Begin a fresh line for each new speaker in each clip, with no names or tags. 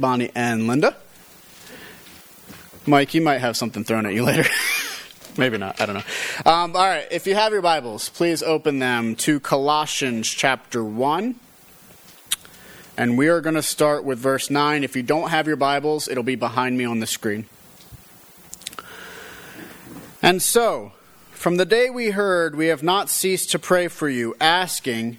Bonnie, and Linda. Mike, you might have something thrown at you later. Maybe not. I don't know. Um, all right. If you have your Bibles, please open them to Colossians chapter 1. And we are going to start with verse 9. If you don't have your Bibles, it'll be behind me on the screen. And so, from the day we heard, we have not ceased to pray for you, asking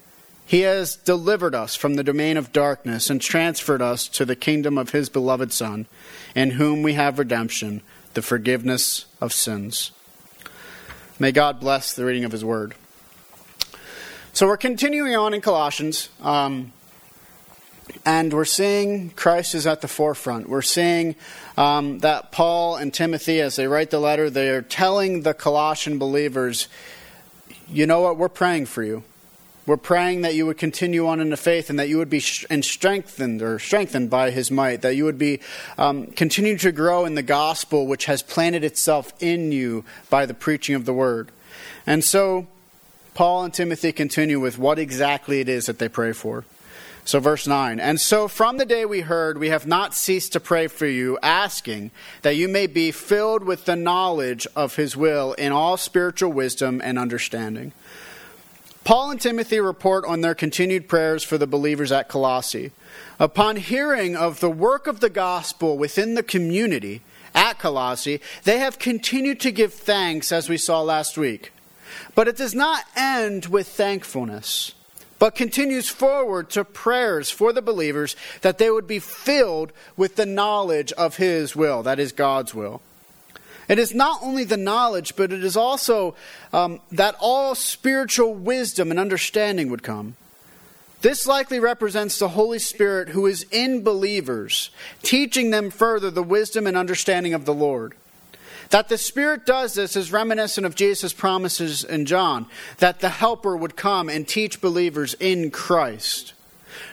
He has delivered us from the domain of darkness and transferred us to the kingdom of his beloved Son, in whom we have redemption, the forgiveness of sins. May God bless the reading of his word. So we're continuing on in Colossians, um, and we're seeing Christ is at the forefront. We're seeing um, that Paul and Timothy, as they write the letter, they are telling the Colossian believers, you know what, we're praying for you. We're praying that you would continue on in the faith and that you would be strengthened or strengthened by his might, that you would be um, continue to grow in the gospel which has planted itself in you by the preaching of the word. And so Paul and Timothy continue with what exactly it is that they pray for. So, verse 9. And so, from the day we heard, we have not ceased to pray for you, asking that you may be filled with the knowledge of his will in all spiritual wisdom and understanding. Paul and Timothy report on their continued prayers for the believers at Colossae. Upon hearing of the work of the gospel within the community at Colossae, they have continued to give thanks, as we saw last week. But it does not end with thankfulness, but continues forward to prayers for the believers that they would be filled with the knowledge of His will, that is God's will. It is not only the knowledge, but it is also um, that all spiritual wisdom and understanding would come. This likely represents the Holy Spirit who is in believers, teaching them further the wisdom and understanding of the Lord. That the Spirit does this is reminiscent of Jesus' promises in John that the Helper would come and teach believers in Christ.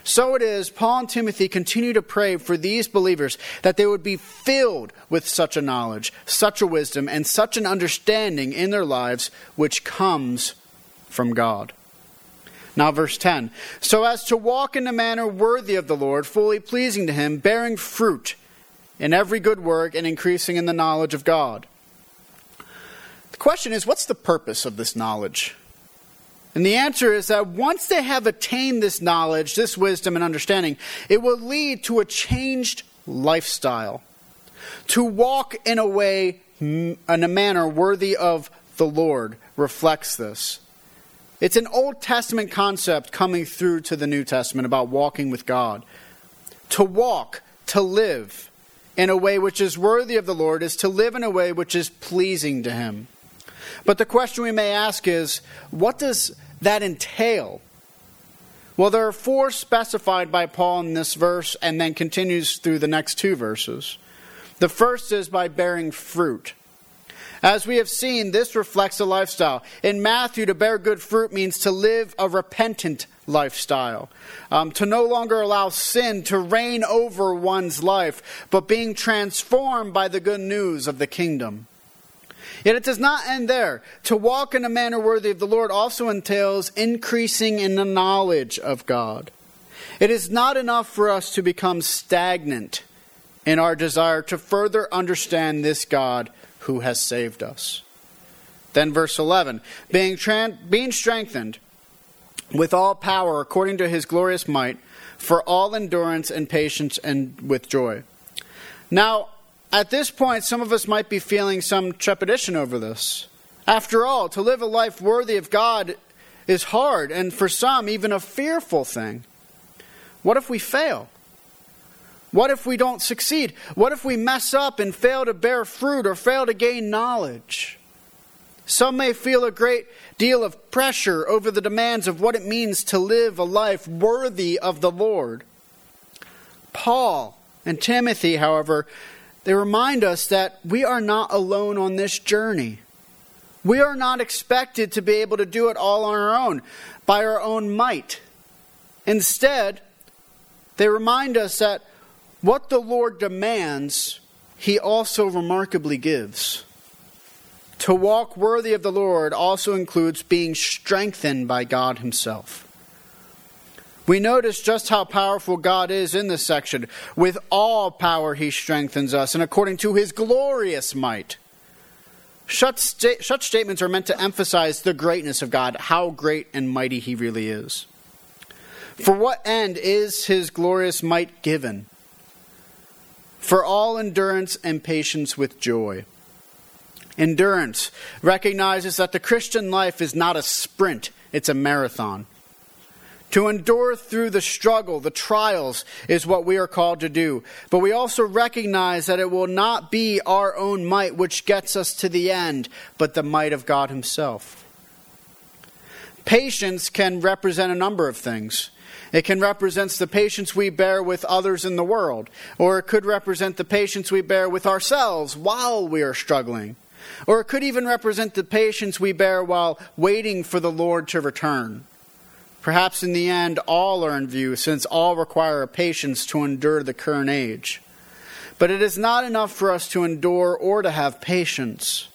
So it is, Paul and Timothy continue to pray for these believers that they would be filled with such a knowledge, such a wisdom, and such an understanding in their lives which comes from God. Now, verse 10 So as to walk in a manner worthy of the Lord, fully pleasing to Him, bearing fruit in every good work and increasing in the knowledge of God. The question is what's the purpose of this knowledge? And the answer is that once they have attained this knowledge, this wisdom and understanding, it will lead to a changed lifestyle. To walk in a way, mm, in a manner worthy of the Lord reflects this. It's an Old Testament concept coming through to the New Testament about walking with God. To walk, to live, in a way which is worthy of the Lord is to live in a way which is pleasing to Him. But the question we may ask is what does that entail? Well, there are four specified by Paul in this verse and then continues through the next two verses. The first is by bearing fruit. As we have seen, this reflects a lifestyle. In Matthew, to bear good fruit means to live a repentant lifestyle. Um, to no longer allow sin to reign over one's life, but being transformed by the good news of the kingdom. Yet it does not end there. To walk in a manner worthy of the Lord also entails increasing in the knowledge of God. It is not enough for us to become stagnant in our desire to further understand this God who has saved us. Then, verse 11 being, being strengthened with all power according to his glorious might, for all endurance and patience and with joy. Now, at this point, some of us might be feeling some trepidation over this. After all, to live a life worthy of God is hard, and for some, even a fearful thing. What if we fail? What if we don't succeed? What if we mess up and fail to bear fruit or fail to gain knowledge? Some may feel a great deal of pressure over the demands of what it means to live a life worthy of the Lord. Paul and Timothy, however, they remind us that we are not alone on this journey. We are not expected to be able to do it all on our own, by our own might. Instead, they remind us that what the Lord demands, He also remarkably gives. To walk worthy of the Lord also includes being strengthened by God Himself. We notice just how powerful God is in this section. With all power, He strengthens us, and according to His glorious might. Such, sta- such statements are meant to emphasize the greatness of God, how great and mighty He really is. For what end is His glorious might given? For all endurance and patience with joy. Endurance recognizes that the Christian life is not a sprint, it's a marathon. To endure through the struggle, the trials, is what we are called to do. But we also recognize that it will not be our own might which gets us to the end, but the might of God Himself. Patience can represent a number of things. It can represent the patience we bear with others in the world, or it could represent the patience we bear with ourselves while we are struggling. Or it could even represent the patience we bear while waiting for the Lord to return. Perhaps in the end, all are in view, since all require patience to endure the current age. But it is not enough for us to endure or to have patience,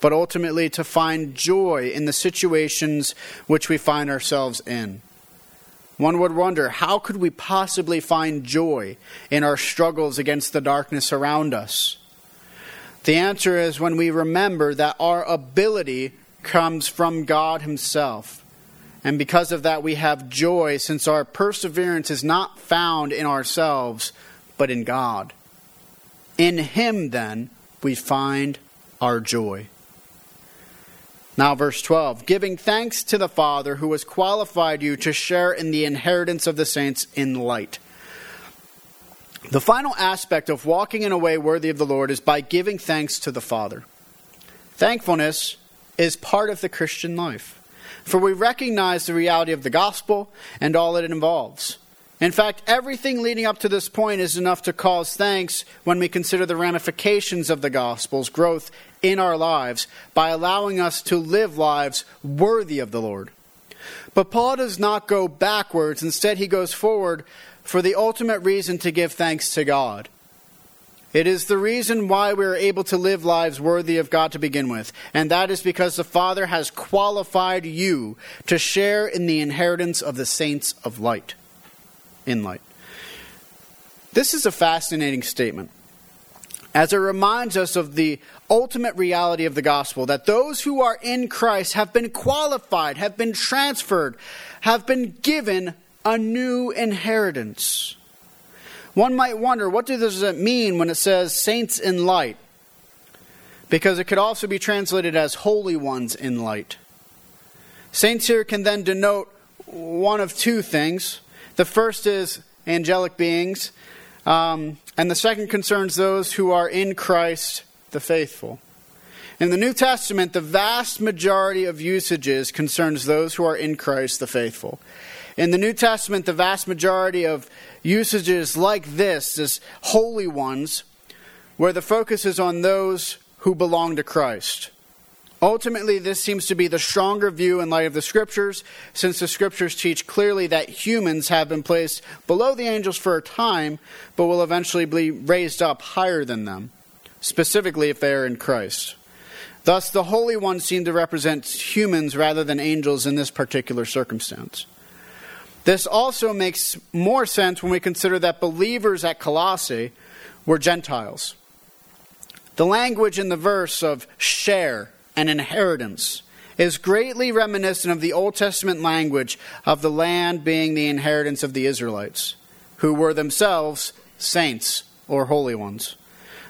but ultimately to find joy in the situations which we find ourselves in. One would wonder how could we possibly find joy in our struggles against the darkness around us? The answer is when we remember that our ability comes from God Himself and because of that, we have joy since our perseverance is not found in ourselves, but in God. In Him, then, we find our joy. Now, verse 12 giving thanks to the Father who has qualified you to share in the inheritance of the saints in light. The final aspect of walking in a way worthy of the Lord is by giving thanks to the Father. Thankfulness is part of the Christian life for we recognize the reality of the gospel and all that it involves. In fact, everything leading up to this point is enough to cause thanks when we consider the ramifications of the gospel's growth in our lives by allowing us to live lives worthy of the Lord. But Paul does not go backwards, instead, he goes forward for the ultimate reason to give thanks to God. It is the reason why we are able to live lives worthy of God to begin with, and that is because the Father has qualified you to share in the inheritance of the saints of light. In light. This is a fascinating statement, as it reminds us of the ultimate reality of the gospel that those who are in Christ have been qualified, have been transferred, have been given a new inheritance. One might wonder what does it mean when it says saints in light? Because it could also be translated as holy ones in light. Saints here can then denote one of two things. The first is angelic beings, um, and the second concerns those who are in Christ, the faithful. In the New Testament, the vast majority of usages concerns those who are in Christ, the faithful. In the New Testament, the vast majority of usages like this, as holy ones, where the focus is on those who belong to Christ. Ultimately, this seems to be the stronger view in light of the Scriptures, since the Scriptures teach clearly that humans have been placed below the angels for a time, but will eventually be raised up higher than them, specifically if they are in Christ. Thus, the holy ones seem to represent humans rather than angels in this particular circumstance. This also makes more sense when we consider that believers at Colossae were Gentiles. The language in the verse of share and inheritance is greatly reminiscent of the Old Testament language of the land being the inheritance of the Israelites, who were themselves saints or holy ones.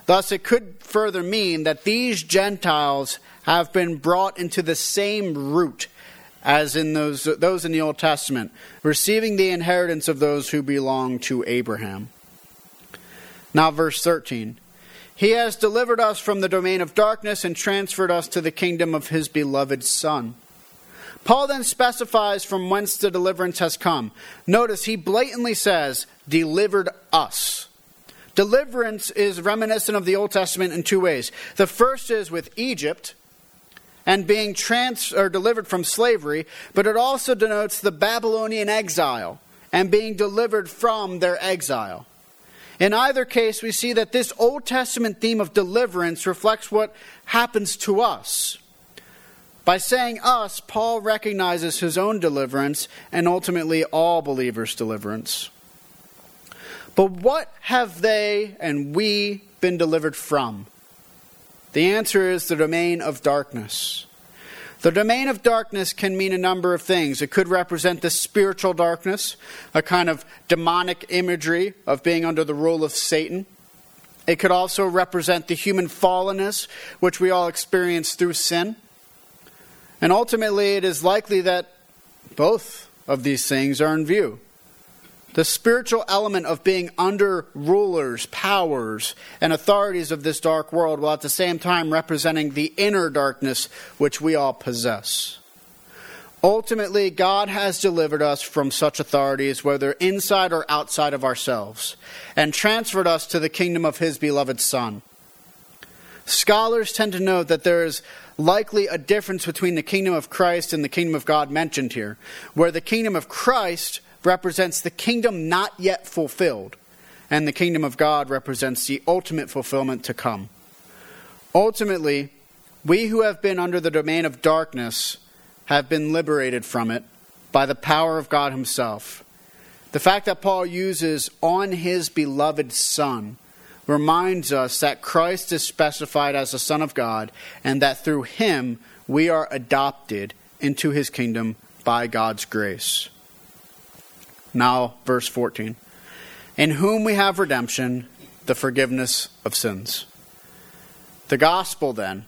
Thus, it could further mean that these Gentiles have been brought into the same root as in those, those in the Old Testament, receiving the inheritance of those who belong to Abraham. Now, verse 13. He has delivered us from the domain of darkness and transferred us to the kingdom of his beloved Son. Paul then specifies from whence the deliverance has come. Notice he blatantly says, delivered us. Deliverance is reminiscent of the Old Testament in two ways. The first is with Egypt and being trans or delivered from slavery, but it also denotes the Babylonian exile and being delivered from their exile. In either case, we see that this Old Testament theme of deliverance reflects what happens to us. By saying us, Paul recognizes his own deliverance and ultimately all believers' deliverance. But what have they and we been delivered from? The answer is the domain of darkness. The domain of darkness can mean a number of things. It could represent the spiritual darkness, a kind of demonic imagery of being under the rule of Satan. It could also represent the human fallenness, which we all experience through sin. And ultimately, it is likely that both of these things are in view. The spiritual element of being under rulers, powers, and authorities of this dark world, while at the same time representing the inner darkness which we all possess. Ultimately, God has delivered us from such authorities, whether inside or outside of ourselves, and transferred us to the kingdom of His beloved Son. Scholars tend to note that there is likely a difference between the kingdom of Christ and the kingdom of God mentioned here, where the kingdom of Christ represents the kingdom not yet fulfilled, and the kingdom of God represents the ultimate fulfillment to come. Ultimately, we who have been under the domain of darkness have been liberated from it by the power of God Himself. The fact that Paul uses on His beloved Son reminds us that Christ is specified as the Son of God and that through Him we are adopted into His kingdom by God's grace. Now, verse 14. In whom we have redemption, the forgiveness of sins. The gospel, then,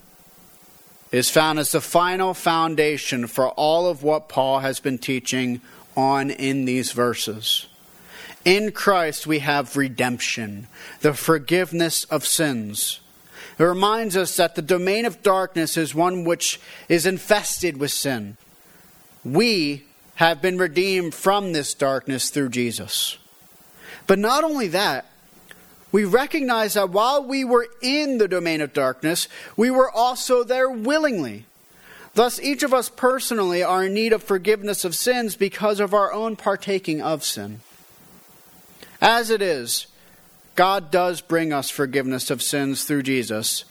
is found as the final foundation for all of what Paul has been teaching on in these verses. In Christ, we have redemption, the forgiveness of sins. It reminds us that the domain of darkness is one which is infested with sin. We have been redeemed from this darkness through Jesus. But not only that, we recognize that while we were in the domain of darkness, we were also there willingly. Thus, each of us personally are in need of forgiveness of sins because of our own partaking of sin. As it is, God does bring us forgiveness of sins through Jesus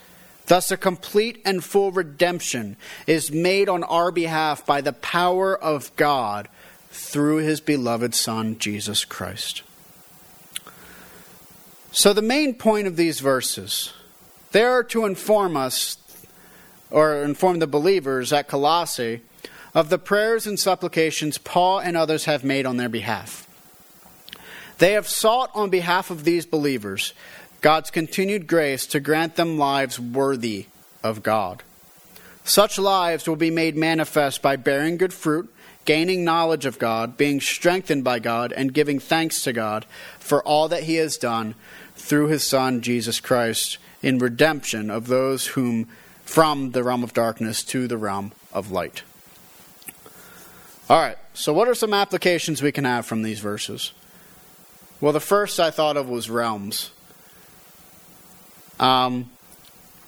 Thus, a complete and full redemption is made on our behalf by the power of God through his beloved Son, Jesus Christ. So, the main point of these verses, they are to inform us, or inform the believers at Colossae, of the prayers and supplications Paul and others have made on their behalf. They have sought on behalf of these believers God's continued grace to grant them lives worthy of God. Such lives will be made manifest by bearing good fruit, gaining knowledge of God, being strengthened by God, and giving thanks to God for all that He has done through His Son, Jesus Christ, in redemption of those whom from the realm of darkness to the realm of light. All right, so what are some applications we can have from these verses? Well, the first I thought of was realms. Um,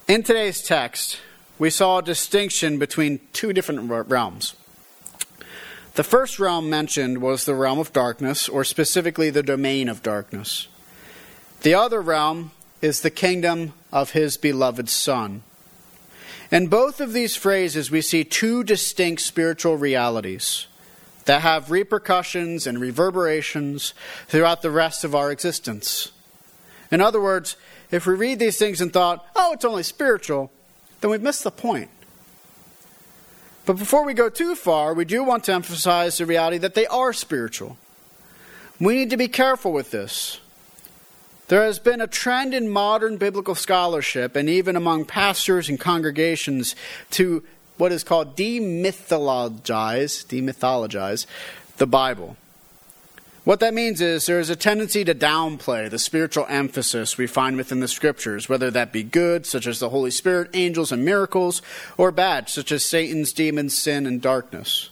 in today's text, we saw a distinction between two different realms. The first realm mentioned was the realm of darkness, or specifically the domain of darkness. The other realm is the kingdom of his beloved Son. In both of these phrases, we see two distinct spiritual realities that have repercussions and reverberations throughout the rest of our existence. In other words, if we read these things and thought, oh, it's only spiritual, then we've missed the point. But before we go too far, we do want to emphasize the reality that they are spiritual. We need to be careful with this. There has been a trend in modern biblical scholarship and even among pastors and congregations to what is called demythologize, demythologize the Bible. What that means is there is a tendency to downplay the spiritual emphasis we find within the scriptures, whether that be good, such as the Holy Spirit, angels, and miracles, or bad, such as Satan's demons, sin, and darkness.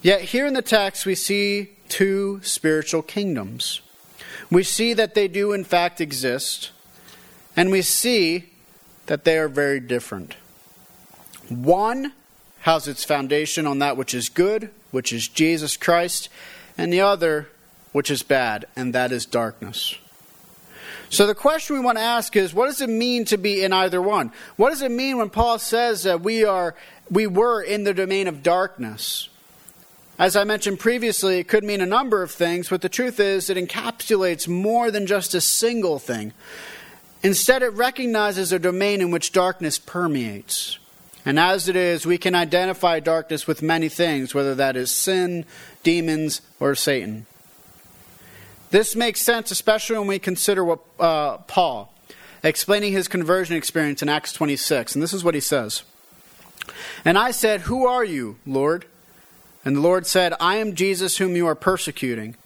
Yet here in the text, we see two spiritual kingdoms. We see that they do, in fact, exist, and we see that they are very different. One has its foundation on that which is good, which is Jesus Christ, and the other, which is bad, and that is darkness. So the question we want to ask is what does it mean to be in either one? What does it mean when Paul says that we are we were in the domain of darkness? As I mentioned previously, it could mean a number of things, but the truth is it encapsulates more than just a single thing. Instead, it recognizes a domain in which darkness permeates. And as it is, we can identify darkness with many things, whether that is sin, demons, or Satan. This makes sense, especially when we consider what uh, Paul, explaining his conversion experience in Acts 26, and this is what he says. And I said, Who are you, Lord? And the Lord said, I am Jesus whom you are persecuting.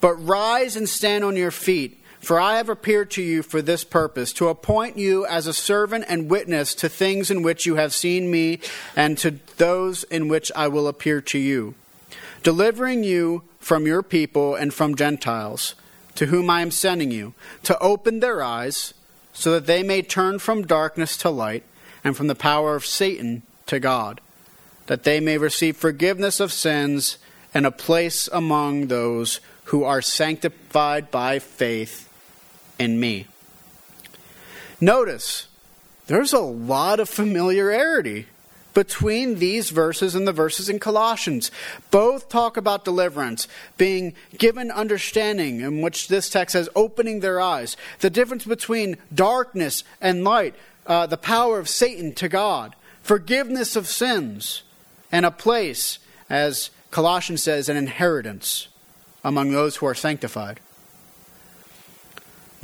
But rise and stand on your feet, for I have appeared to you for this purpose, to appoint you as a servant and witness to things in which you have seen me, and to those in which I will appear to you, delivering you from your people and from Gentiles, to whom I am sending you, to open their eyes, so that they may turn from darkness to light, and from the power of Satan to God that they may receive forgiveness of sins and a place among those who are sanctified by faith in me. Notice, there's a lot of familiarity between these verses and the verses in Colossians. Both talk about deliverance, being given understanding, in which this text says opening their eyes. The difference between darkness and light, uh, the power of Satan to God, forgiveness of sins and a place, as Colossians says, an inheritance among those who are sanctified.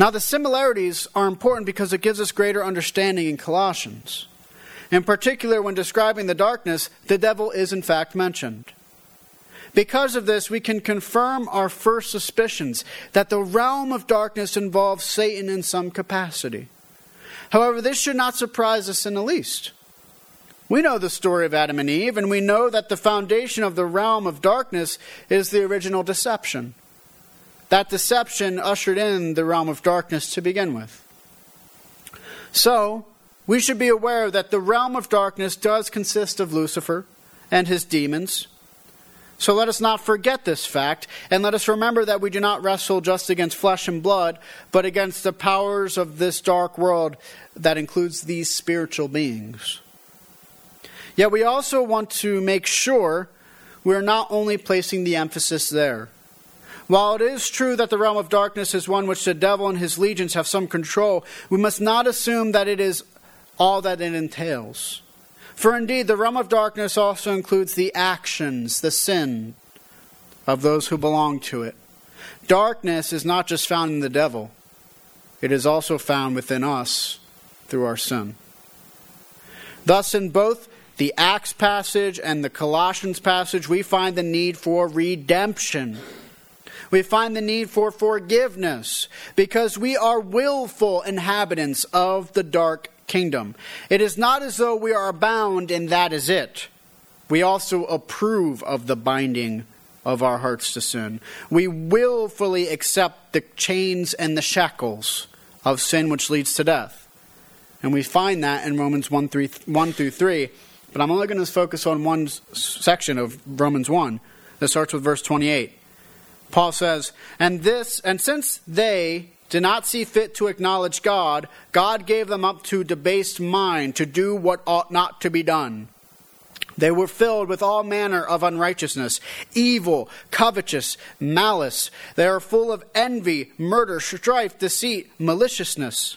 Now, the similarities are important because it gives us greater understanding in Colossians. In particular, when describing the darkness, the devil is in fact mentioned. Because of this, we can confirm our first suspicions that the realm of darkness involves Satan in some capacity. However, this should not surprise us in the least. We know the story of Adam and Eve, and we know that the foundation of the realm of darkness is the original deception. That deception ushered in the realm of darkness to begin with. So, we should be aware that the realm of darkness does consist of Lucifer and his demons. So let us not forget this fact, and let us remember that we do not wrestle just against flesh and blood, but against the powers of this dark world that includes these spiritual beings. Yet we also want to make sure we're not only placing the emphasis there. While it is true that the realm of darkness is one which the devil and his legions have some control, we must not assume that it is all that it entails. For indeed, the realm of darkness also includes the actions, the sin of those who belong to it. Darkness is not just found in the devil, it is also found within us through our sin. Thus, in both the Acts passage and the Colossians passage, we find the need for redemption. We find the need for forgiveness because we are willful inhabitants of the dark kingdom. It is not as though we are bound and that is it. We also approve of the binding of our hearts to sin. We willfully accept the chains and the shackles of sin which leads to death. And we find that in Romans 1, 3, 1 through 3 but I'm only going to focus on one section of Romans 1 that starts with verse 28. Paul says, And this, and since they did not see fit to acknowledge God, God gave them up to debased mind to do what ought not to be done. They were filled with all manner of unrighteousness, evil, covetous, malice. They are full of envy, murder, strife, deceit, maliciousness.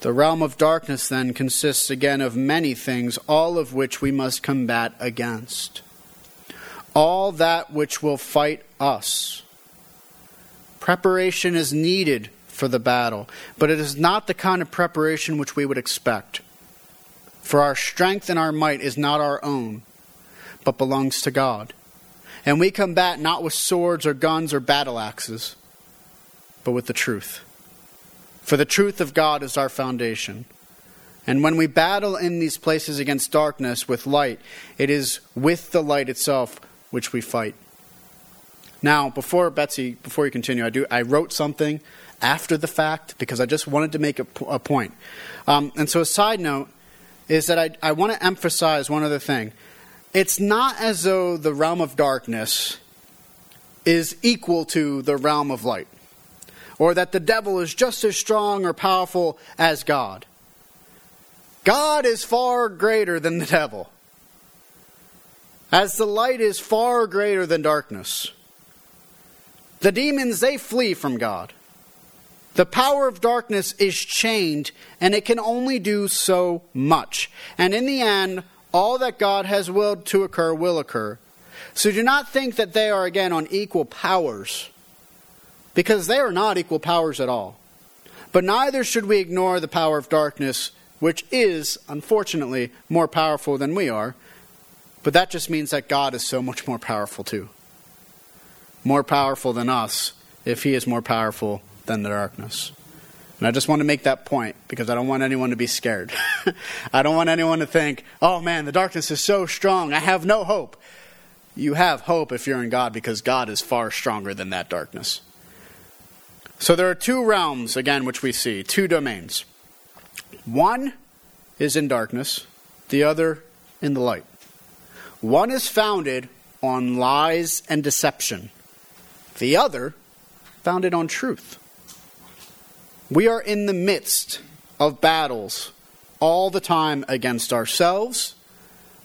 The realm of darkness, then, consists again of many things, all of which we must combat against. All that which will fight us. Preparation is needed for the battle, but it is not the kind of preparation which we would expect. For our strength and our might is not our own, but belongs to God. And we combat not with swords or guns or battle axes, but with the truth. For the truth of God is our foundation. And when we battle in these places against darkness with light, it is with the light itself which we fight. Now, before Betsy, before you continue, I do I wrote something after the fact because I just wanted to make a, a point. Um, and so, a side note is that I, I want to emphasize one other thing. It's not as though the realm of darkness is equal to the realm of light, or that the devil is just as strong or powerful as God. God is far greater than the devil, as the light is far greater than darkness. The demons, they flee from God. The power of darkness is chained, and it can only do so much. And in the end, all that God has willed to occur will occur. So do not think that they are again on equal powers, because they are not equal powers at all. But neither should we ignore the power of darkness, which is, unfortunately, more powerful than we are. But that just means that God is so much more powerful too. More powerful than us, if He is more powerful than the darkness. And I just want to make that point because I don't want anyone to be scared. I don't want anyone to think, oh man, the darkness is so strong, I have no hope. You have hope if you're in God because God is far stronger than that darkness. So there are two realms, again, which we see, two domains. One is in darkness, the other in the light. One is founded on lies and deception, the other founded on truth. We are in the midst of battles all the time against ourselves,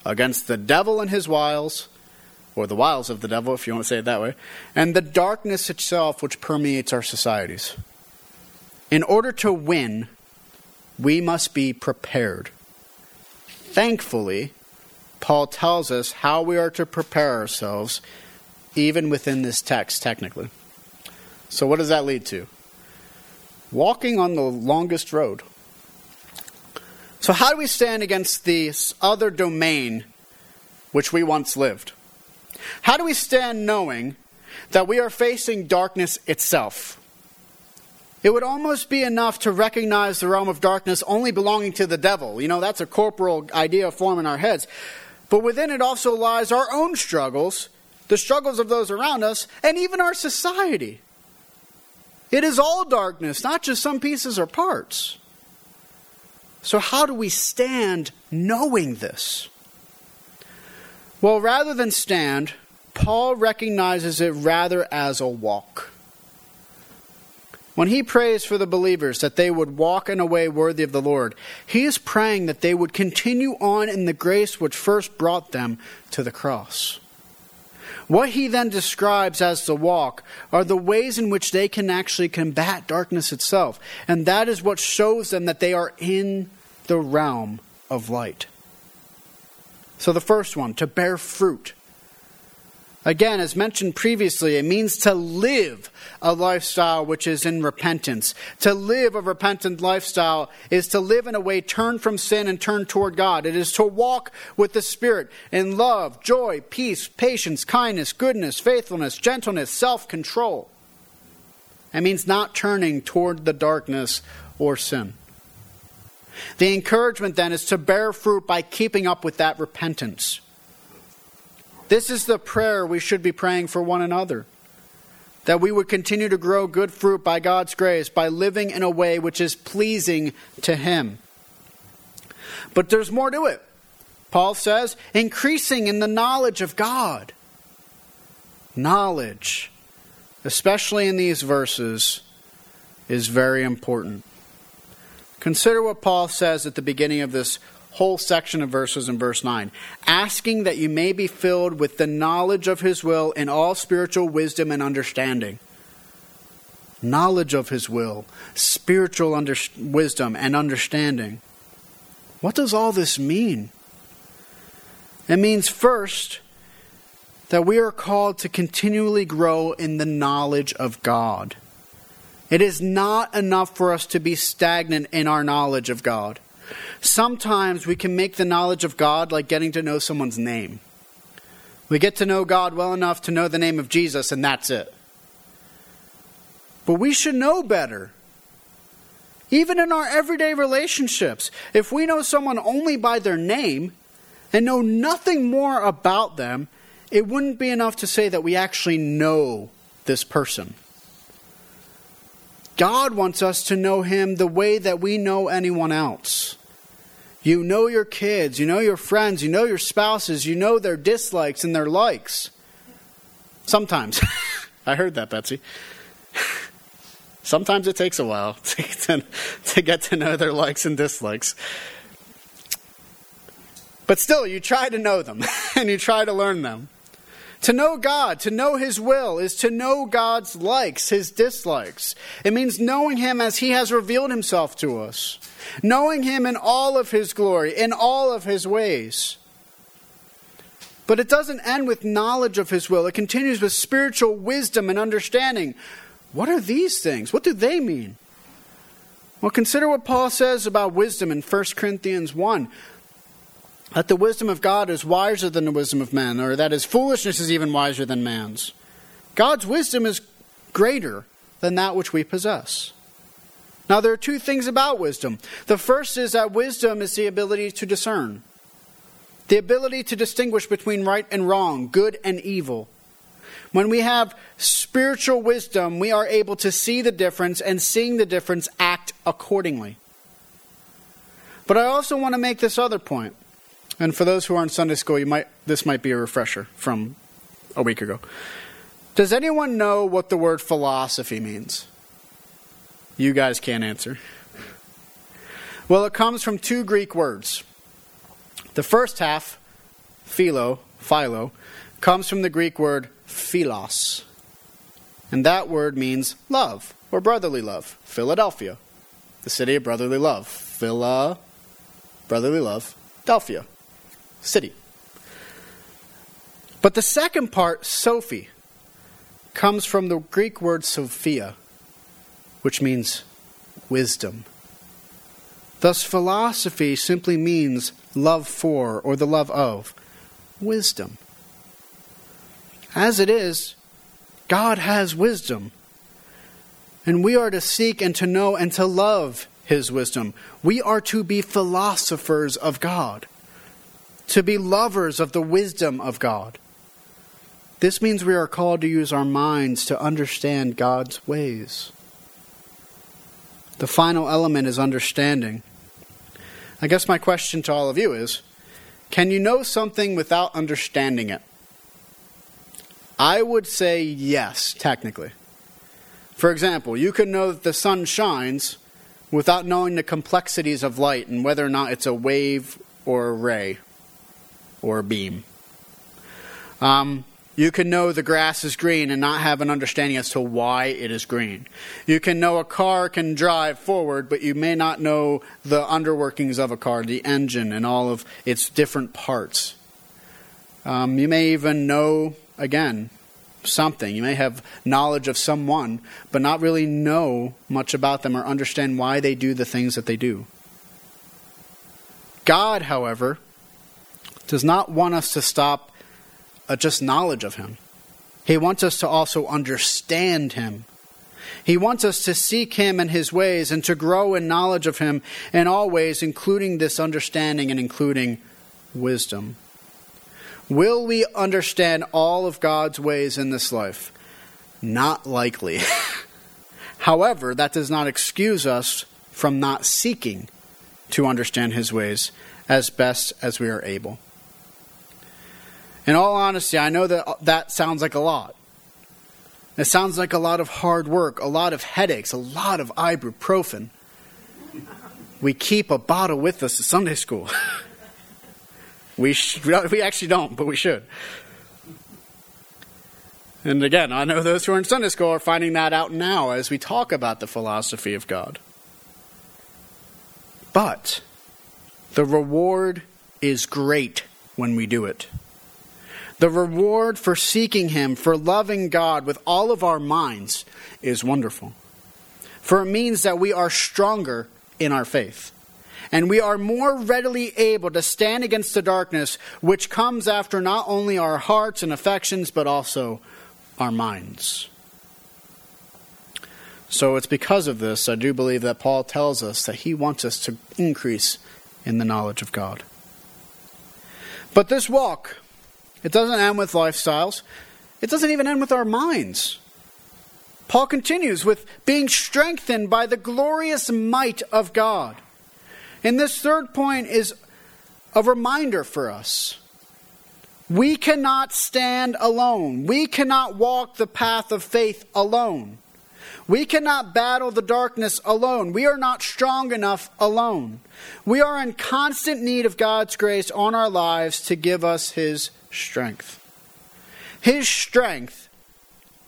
against the devil and his wiles, or the wiles of the devil, if you want to say it that way, and the darkness itself which permeates our societies. In order to win, we must be prepared. Thankfully, Paul tells us how we are to prepare ourselves, even within this text, technically. So, what does that lead to? walking on the longest road. So, how do we stand against this other domain which we once lived? How do we stand knowing that we are facing darkness itself? It would almost be enough to recognize the realm of darkness only belonging to the devil. You know, that's a corporal idea form in our heads. But within it also lies our own struggles, the struggles of those around us, and even our society. It is all darkness, not just some pieces or parts. So, how do we stand knowing this? Well, rather than stand, Paul recognizes it rather as a walk. When he prays for the believers that they would walk in a way worthy of the Lord, he is praying that they would continue on in the grace which first brought them to the cross. What he then describes as the walk are the ways in which they can actually combat darkness itself. And that is what shows them that they are in the realm of light. So, the first one, to bear fruit. Again, as mentioned previously, it means to live a lifestyle which is in repentance. To live a repentant lifestyle is to live in a way turned from sin and turned toward God. It is to walk with the Spirit in love, joy, peace, patience, kindness, goodness, faithfulness, gentleness, self control. It means not turning toward the darkness or sin. The encouragement then is to bear fruit by keeping up with that repentance. This is the prayer we should be praying for one another. That we would continue to grow good fruit by God's grace by living in a way which is pleasing to Him. But there's more to it. Paul says, increasing in the knowledge of God. Knowledge, especially in these verses, is very important. Consider what Paul says at the beginning of this whole section of verses in verse 9. Asking that you may be filled with the knowledge of his will in all spiritual wisdom and understanding. Knowledge of his will, spiritual under- wisdom, and understanding. What does all this mean? It means, first, that we are called to continually grow in the knowledge of God. It is not enough for us to be stagnant in our knowledge of God. Sometimes we can make the knowledge of God like getting to know someone's name. We get to know God well enough to know the name of Jesus, and that's it. But we should know better. Even in our everyday relationships, if we know someone only by their name and know nothing more about them, it wouldn't be enough to say that we actually know this person. God wants us to know Him the way that we know anyone else. You know your kids, you know your friends, you know your spouses, you know their dislikes and their likes. Sometimes. I heard that, Betsy. Sometimes it takes a while to, get to know their likes and dislikes. But still, you try to know them and you try to learn them. To know God, to know His will, is to know God's likes, His dislikes. It means knowing Him as He has revealed Himself to us, knowing Him in all of His glory, in all of His ways. But it doesn't end with knowledge of His will, it continues with spiritual wisdom and understanding. What are these things? What do they mean? Well, consider what Paul says about wisdom in 1 Corinthians 1 that the wisdom of God is wiser than the wisdom of men, or that his foolishness is even wiser than man's. God's wisdom is greater than that which we possess. Now, there are two things about wisdom. The first is that wisdom is the ability to discern, the ability to distinguish between right and wrong, good and evil. When we have spiritual wisdom, we are able to see the difference and seeing the difference, act accordingly. But I also want to make this other point. And for those who are in Sunday school, you might this might be a refresher from a week ago. Does anyone know what the word philosophy means? You guys can't answer. Well, it comes from two Greek words. The first half, philo, philo, comes from the Greek word philos. And that word means love or brotherly love. Philadelphia, the city of brotherly love. Phila, brotherly love, Delphia city. But the second part, Sophie, comes from the Greek word Sophia, which means wisdom. Thus, philosophy simply means love for or the love of wisdom. As it is, God has wisdom. And we are to seek and to know and to love his wisdom. We are to be philosophers of God to be lovers of the wisdom of God. This means we are called to use our minds to understand God's ways. The final element is understanding. I guess my question to all of you is can you know something without understanding it? I would say yes, technically. For example, you can know that the sun shines without knowing the complexities of light and whether or not it's a wave or a ray or a beam. Um, you can know the grass is green and not have an understanding as to why it is green. You can know a car can drive forward, but you may not know the underworkings of a car, the engine, and all of its different parts. Um, you may even know, again, something. You may have knowledge of someone, but not really know much about them or understand why they do the things that they do. God, however, does not want us to stop at just knowledge of Him. He wants us to also understand Him. He wants us to seek Him and His ways and to grow in knowledge of Him in all ways, including this understanding and including wisdom. Will we understand all of God's ways in this life? Not likely. However, that does not excuse us from not seeking to understand His ways as best as we are able. In all honesty, I know that uh, that sounds like a lot. It sounds like a lot of hard work, a lot of headaches, a lot of ibuprofen. We keep a bottle with us to Sunday school. we, sh- we actually don't, but we should. And again, I know those who are in Sunday school are finding that out now as we talk about the philosophy of God. But the reward is great when we do it. The reward for seeking Him, for loving God with all of our minds, is wonderful. For it means that we are stronger in our faith. and we are more readily able to stand against the darkness which comes after not only our hearts and affections, but also our minds. So it's because of this, I do believe that Paul tells us that he wants us to increase in the knowledge of God. But this walk, it doesn't end with lifestyles, it doesn't even end with our minds. Paul continues with being strengthened by the glorious might of God. And this third point is a reminder for us. We cannot stand alone. We cannot walk the path of faith alone. We cannot battle the darkness alone. We are not strong enough alone. We are in constant need of God's grace on our lives to give us His strength. His strength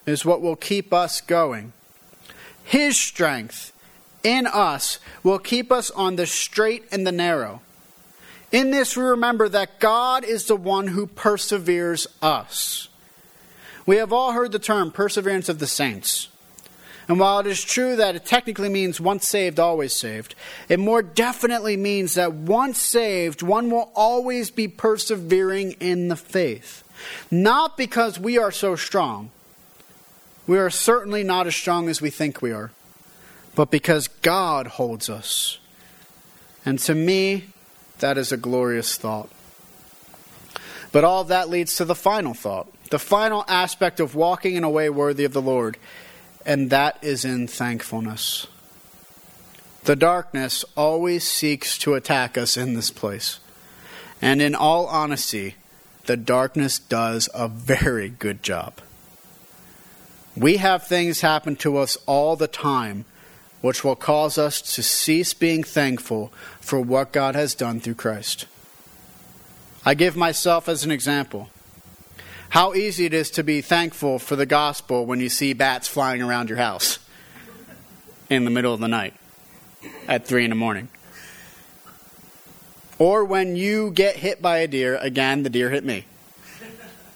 is what will keep us going. His strength in us will keep us on the straight and the narrow. In this, we remember that God is the one who perseveres us. We have all heard the term perseverance of the saints. And while it is true that it technically means once saved, always saved, it more definitely means that once saved, one will always be persevering in the faith. Not because we are so strong. We are certainly not as strong as we think we are, but because God holds us. And to me, that is a glorious thought. But all of that leads to the final thought, the final aspect of walking in a way worthy of the Lord and that is in thankfulness. The darkness always seeks to attack us in this place. And in all honesty, the darkness does a very good job. We have things happen to us all the time which will cause us to cease being thankful for what God has done through Christ. I give myself as an example. How easy it is to be thankful for the gospel when you see bats flying around your house in the middle of the night at 3 in the morning. Or when you get hit by a deer, again, the deer hit me.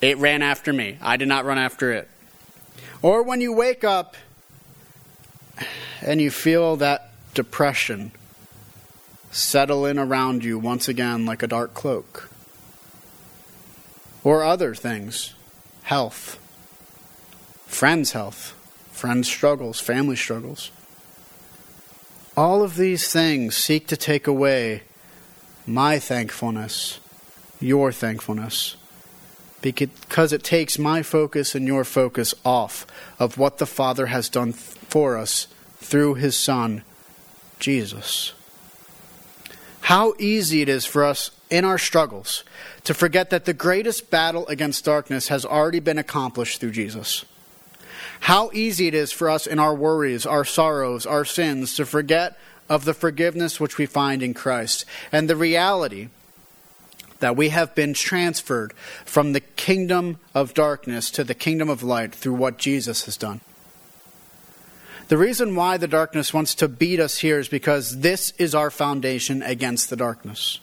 It ran after me. I did not run after it. Or when you wake up and you feel that depression settle in around you once again like a dark cloak or other things health, friends' health, friends' struggles, family struggles. All of these things seek to take away my thankfulness, your thankfulness, because it takes my focus and your focus off of what the Father has done for us through His Son, Jesus. How easy it is for us in our struggles to forget that the greatest battle against darkness has already been accomplished through Jesus. How easy it is for us in our worries, our sorrows, our sins to forget of the forgiveness which we find in Christ and the reality that we have been transferred from the kingdom of darkness to the kingdom of light through what Jesus has done. The reason why the darkness wants to beat us here is because this is our foundation against the darkness.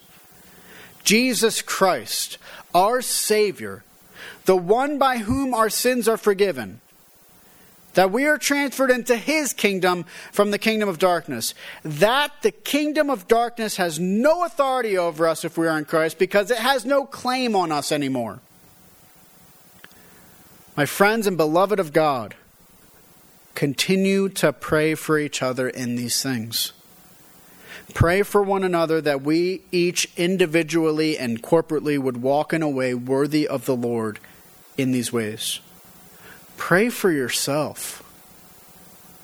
Jesus Christ, our Savior, the one by whom our sins are forgiven, that we are transferred into His kingdom from the kingdom of darkness, that the kingdom of darkness has no authority over us if we are in Christ because it has no claim on us anymore. My friends and beloved of God, continue to pray for each other in these things. Pray for one another that we each individually and corporately would walk in a way worthy of the Lord in these ways. Pray for yourself.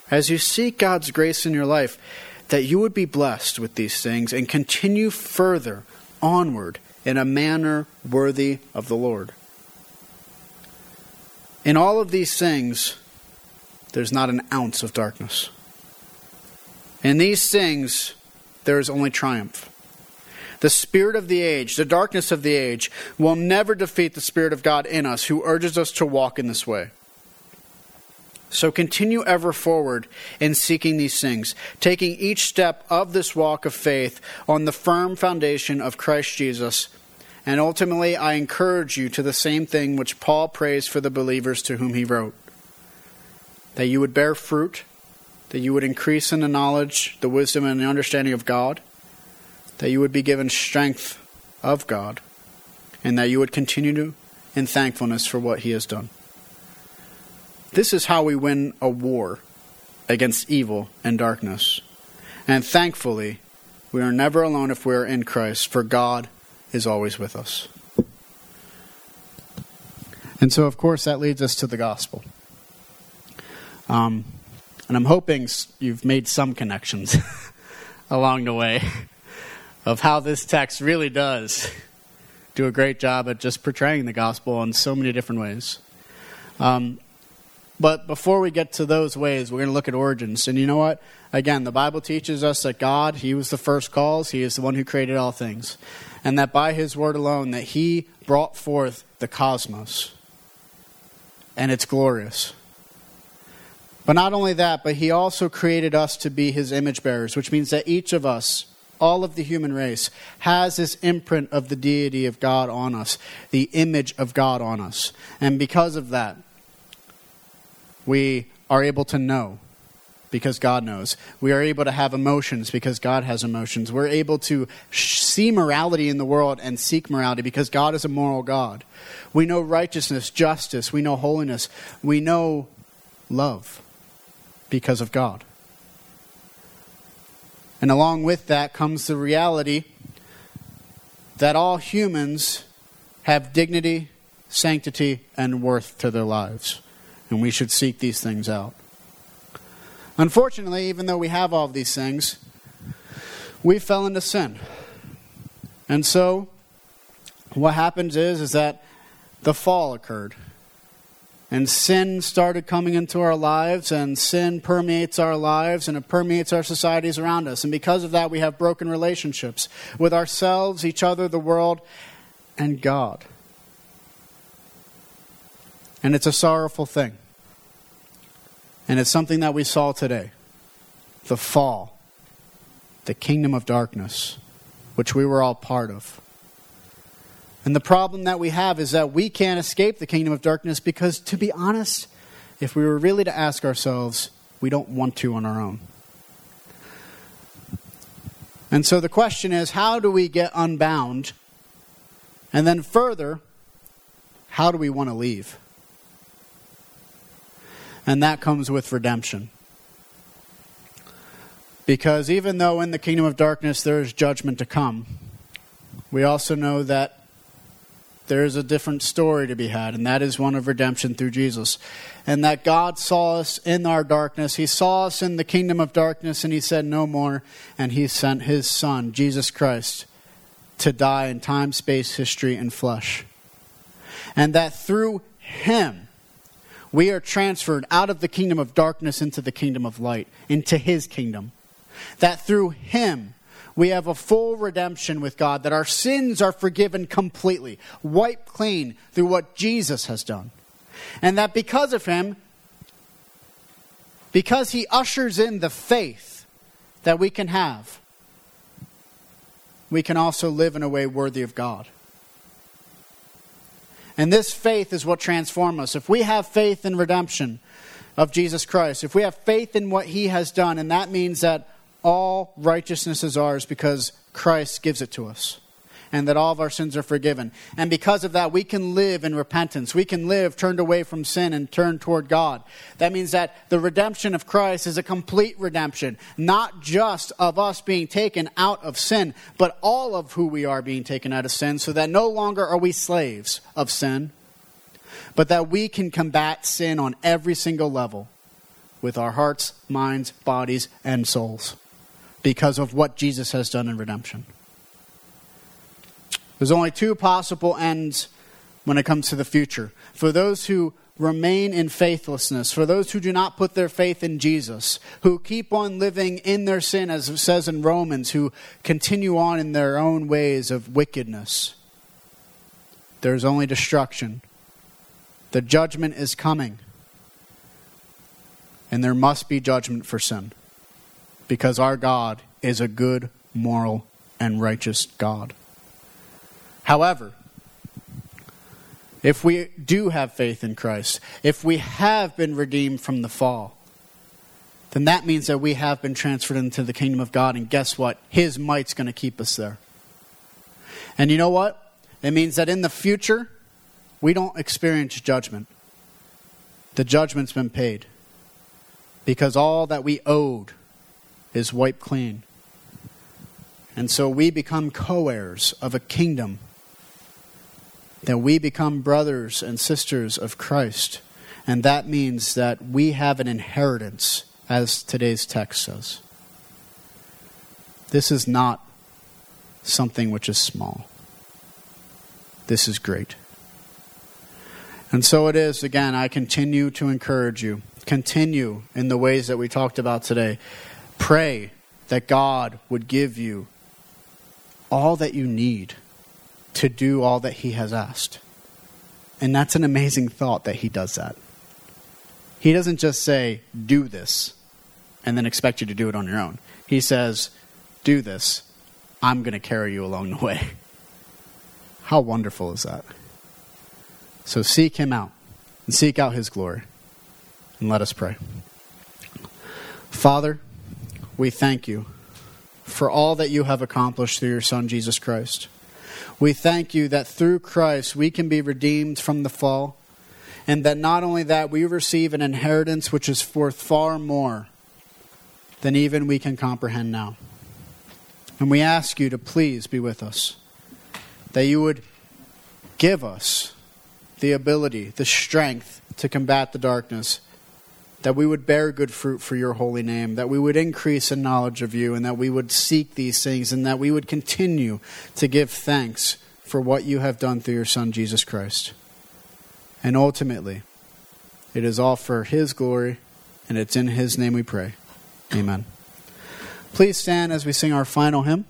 As you seek God's grace in your life, that you would be blessed with these things and continue further onward in a manner worthy of the Lord. In all of these things, there's not an ounce of darkness. In these things, there is only triumph. The spirit of the age, the darkness of the age, will never defeat the Spirit of God in us who urges us to walk in this way. So continue ever forward in seeking these things, taking each step of this walk of faith on the firm foundation of Christ Jesus. And ultimately, I encourage you to the same thing which Paul prays for the believers to whom he wrote that you would bear fruit that you would increase in the knowledge, the wisdom, and the understanding of God, that you would be given strength of God, and that you would continue to in thankfulness for what He has done. This is how we win a war against evil and darkness. And thankfully, we are never alone if we are in Christ, for God is always with us. And so, of course, that leads us to the gospel. Um, and I'm hoping you've made some connections along the way of how this text really does do a great job at just portraying the gospel in so many different ways. Um, but before we get to those ways, we're going to look at origins. And you know what? Again, the Bible teaches us that God, He was the first cause, He is the one who created all things. And that by His word alone, that He brought forth the cosmos. And it's glorious. But not only that, but He also created us to be His image bearers, which means that each of us, all of the human race, has this imprint of the deity of God on us, the image of God on us. And because of that, we are able to know because God knows. We are able to have emotions because God has emotions. We're able to see morality in the world and seek morality because God is a moral God. We know righteousness, justice, we know holiness, we know love because of God. And along with that comes the reality that all humans have dignity, sanctity, and worth to their lives and we should seek these things out. Unfortunately, even though we have all these things, we fell into sin. And so, what happens is, is that the fall occurred. And sin started coming into our lives, and sin permeates our lives, and it permeates our societies around us. And because of that, we have broken relationships with ourselves, each other, the world, and God. And it's a sorrowful thing. And it's something that we saw today the fall, the kingdom of darkness, which we were all part of. And the problem that we have is that we can't escape the kingdom of darkness because, to be honest, if we were really to ask ourselves, we don't want to on our own. And so the question is how do we get unbound? And then further, how do we want to leave? and that comes with redemption. Because even though in the kingdom of darkness there is judgment to come, we also know that there is a different story to be had, and that is one of redemption through Jesus. And that God saw us in our darkness. He saw us in the kingdom of darkness, and He said, No more. And He sent His Son, Jesus Christ, to die in time, space, history, and flesh. And that through Him, we are transferred out of the kingdom of darkness into the kingdom of light, into his kingdom. That through him, we have a full redemption with God, that our sins are forgiven completely, wiped clean through what Jesus has done. And that because of him, because he ushers in the faith that we can have, we can also live in a way worthy of God. And this faith is what transforms us. If we have faith in redemption of Jesus Christ, if we have faith in what he has done, and that means that all righteousness is ours because Christ gives it to us and that all of our sins are forgiven. And because of that, we can live in repentance. We can live turned away from sin and turned toward God. That means that the redemption of Christ is a complete redemption, not just of us being taken out of sin, but all of who we are being taken out of sin, so that no longer are we slaves of sin, but that we can combat sin on every single level with our hearts, minds, bodies, and souls because of what Jesus has done in redemption. There's only two possible ends when it comes to the future. For those who remain in faithlessness, for those who do not put their faith in Jesus, who keep on living in their sin, as it says in Romans, who continue on in their own ways of wickedness, there's only destruction. The judgment is coming. And there must be judgment for sin. Because our God is a good, moral, and righteous God. However, if we do have faith in Christ, if we have been redeemed from the fall, then that means that we have been transferred into the kingdom of God. And guess what? His might's going to keep us there. And you know what? It means that in the future, we don't experience judgment. The judgment's been paid because all that we owed is wiped clean. And so we become co heirs of a kingdom, that we become brothers and sisters of Christ. And that means that we have an inheritance, as today's text says. This is not something which is small. This is great. And so it is, again, I continue to encourage you. Continue in the ways that we talked about today. Pray that God would give you all that you need to do all that He has asked. And that's an amazing thought that He does that. He doesn't just say, do this, and then expect you to do it on your own. He says, do this. I'm going to carry you along the way. How wonderful is that? So seek him out and seek out his glory. And let us pray. Father, we thank you for all that you have accomplished through your Son, Jesus Christ. We thank you that through Christ we can be redeemed from the fall, and that not only that, we receive an inheritance which is worth far more than even we can comprehend now. And we ask you to please be with us that you would give us the ability, the strength to combat the darkness, that we would bear good fruit for your holy name, that we would increase in knowledge of you, and that we would seek these things, and that we would continue to give thanks for what you have done through your Son, Jesus Christ. And ultimately, it is all for his glory, and it's in his name we pray. Amen. Please stand as we sing our final hymn.